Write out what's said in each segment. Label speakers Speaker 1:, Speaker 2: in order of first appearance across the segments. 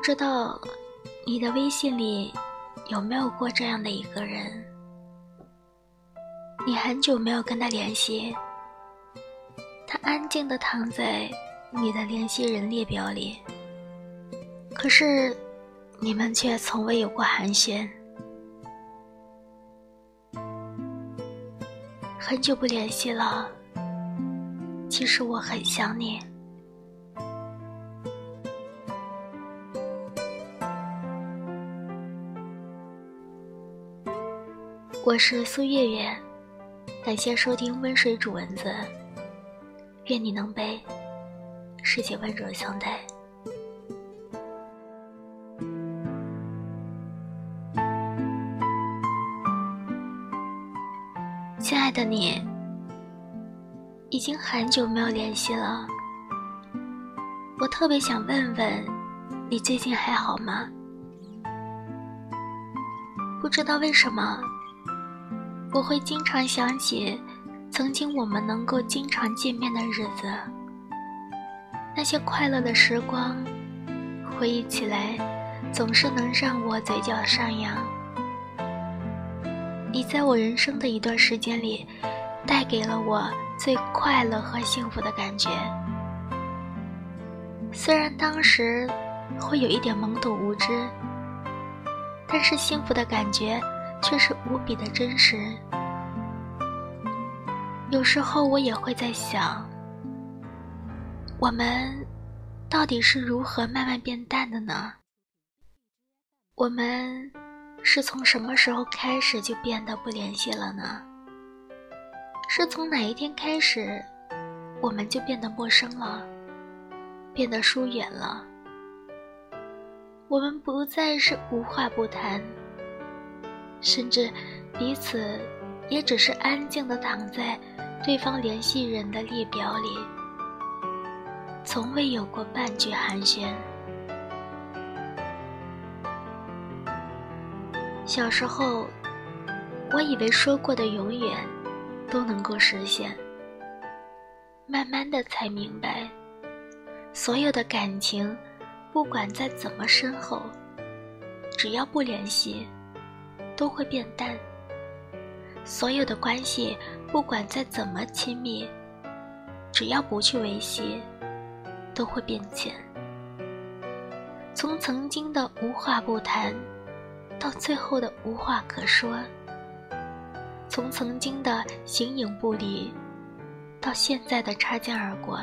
Speaker 1: 不知道你的微信里有没有过这样的一个人？你很久没有跟他联系，他安静的躺在你的联系人列表里，可是你们却从未有过寒暄。很久不联系了，其实我很想你。我是苏月月，感谢收听温水煮蚊子，愿你能被世界温柔相待。亲爱的你，已经很久没有联系了，我特别想问问你最近还好吗？不知道为什么。我会经常想起曾经我们能够经常见面的日子，那些快乐的时光，回忆起来总是能让我嘴角上扬。你在我人生的一段时间里，带给了我最快乐和幸福的感觉。虽然当时会有一点懵懂无知，但是幸福的感觉。却是无比的真实。有时候我也会在想，我们到底是如何慢慢变淡的呢？我们是从什么时候开始就变得不联系了呢？是从哪一天开始，我们就变得陌生了，变得疏远了？我们不再是无话不谈。甚至，彼此也只是安静地躺在对方联系人的列表里，从未有过半句寒暄。小时候，我以为说过的永远都能够实现，慢慢的才明白，所有的感情，不管再怎么深厚，只要不联系。都会变淡。所有的关系，不管再怎么亲密，只要不去维系，都会变浅。从曾经的无话不谈，到最后的无话可说；从曾经的形影不离，到现在的擦肩而过。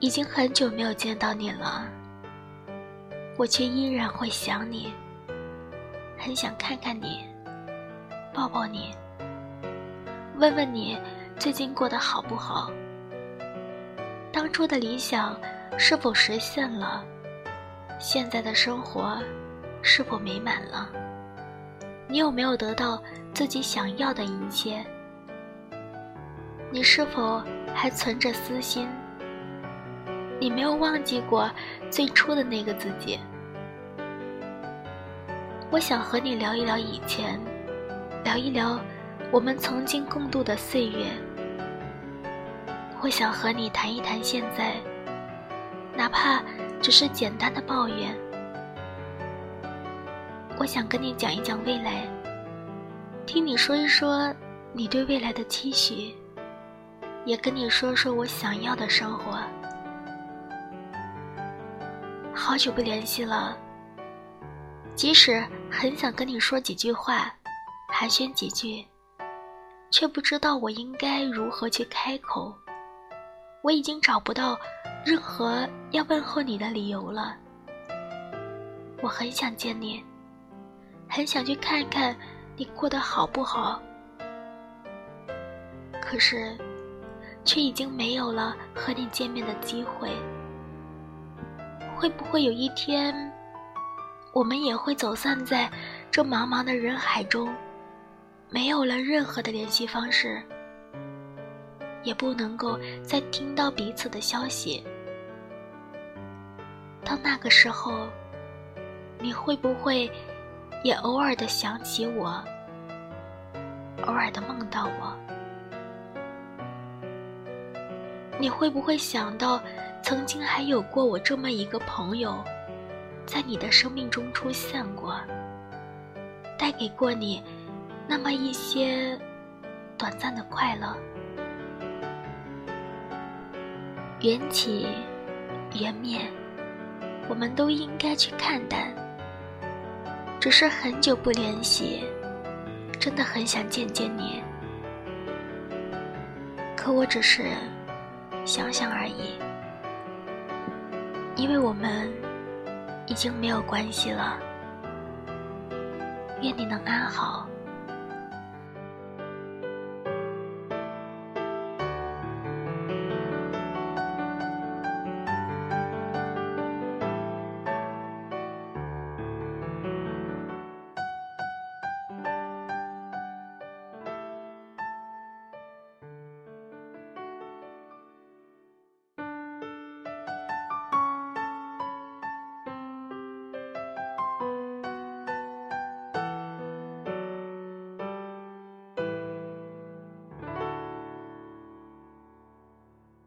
Speaker 1: 已经很久没有见到你了。我却依然会想你，很想看看你，抱抱你，问问你最近过得好不好？当初的理想是否实现了？现在的生活是否美满了？你有没有得到自己想要的一切？你是否还存着私心？你没有忘记过最初的那个自己。我想和你聊一聊以前，聊一聊我们曾经共度的岁月。我想和你谈一谈现在，哪怕只是简单的抱怨。我想跟你讲一讲未来，听你说一说你对未来的期许，也跟你说说我想要的生活。好久不联系了，即使很想跟你说几句话，寒暄几句，却不知道我应该如何去开口。我已经找不到任何要问候你的理由了。我很想见你，很想去看看你过得好不好，可是，却已经没有了和你见面的机会。会不会有一天，我们也会走散在这茫茫的人海中，没有了任何的联系方式，也不能够再听到彼此的消息？到那个时候，你会不会也偶尔的想起我，偶尔的梦到我？你会不会想到？曾经还有过我这么一个朋友，在你的生命中出现过，带给过你那么一些短暂的快乐。缘起缘灭，我们都应该去看淡。只是很久不联系，真的很想见见你。可我只是想想而已。因为我们已经没有关系了，愿你能安好。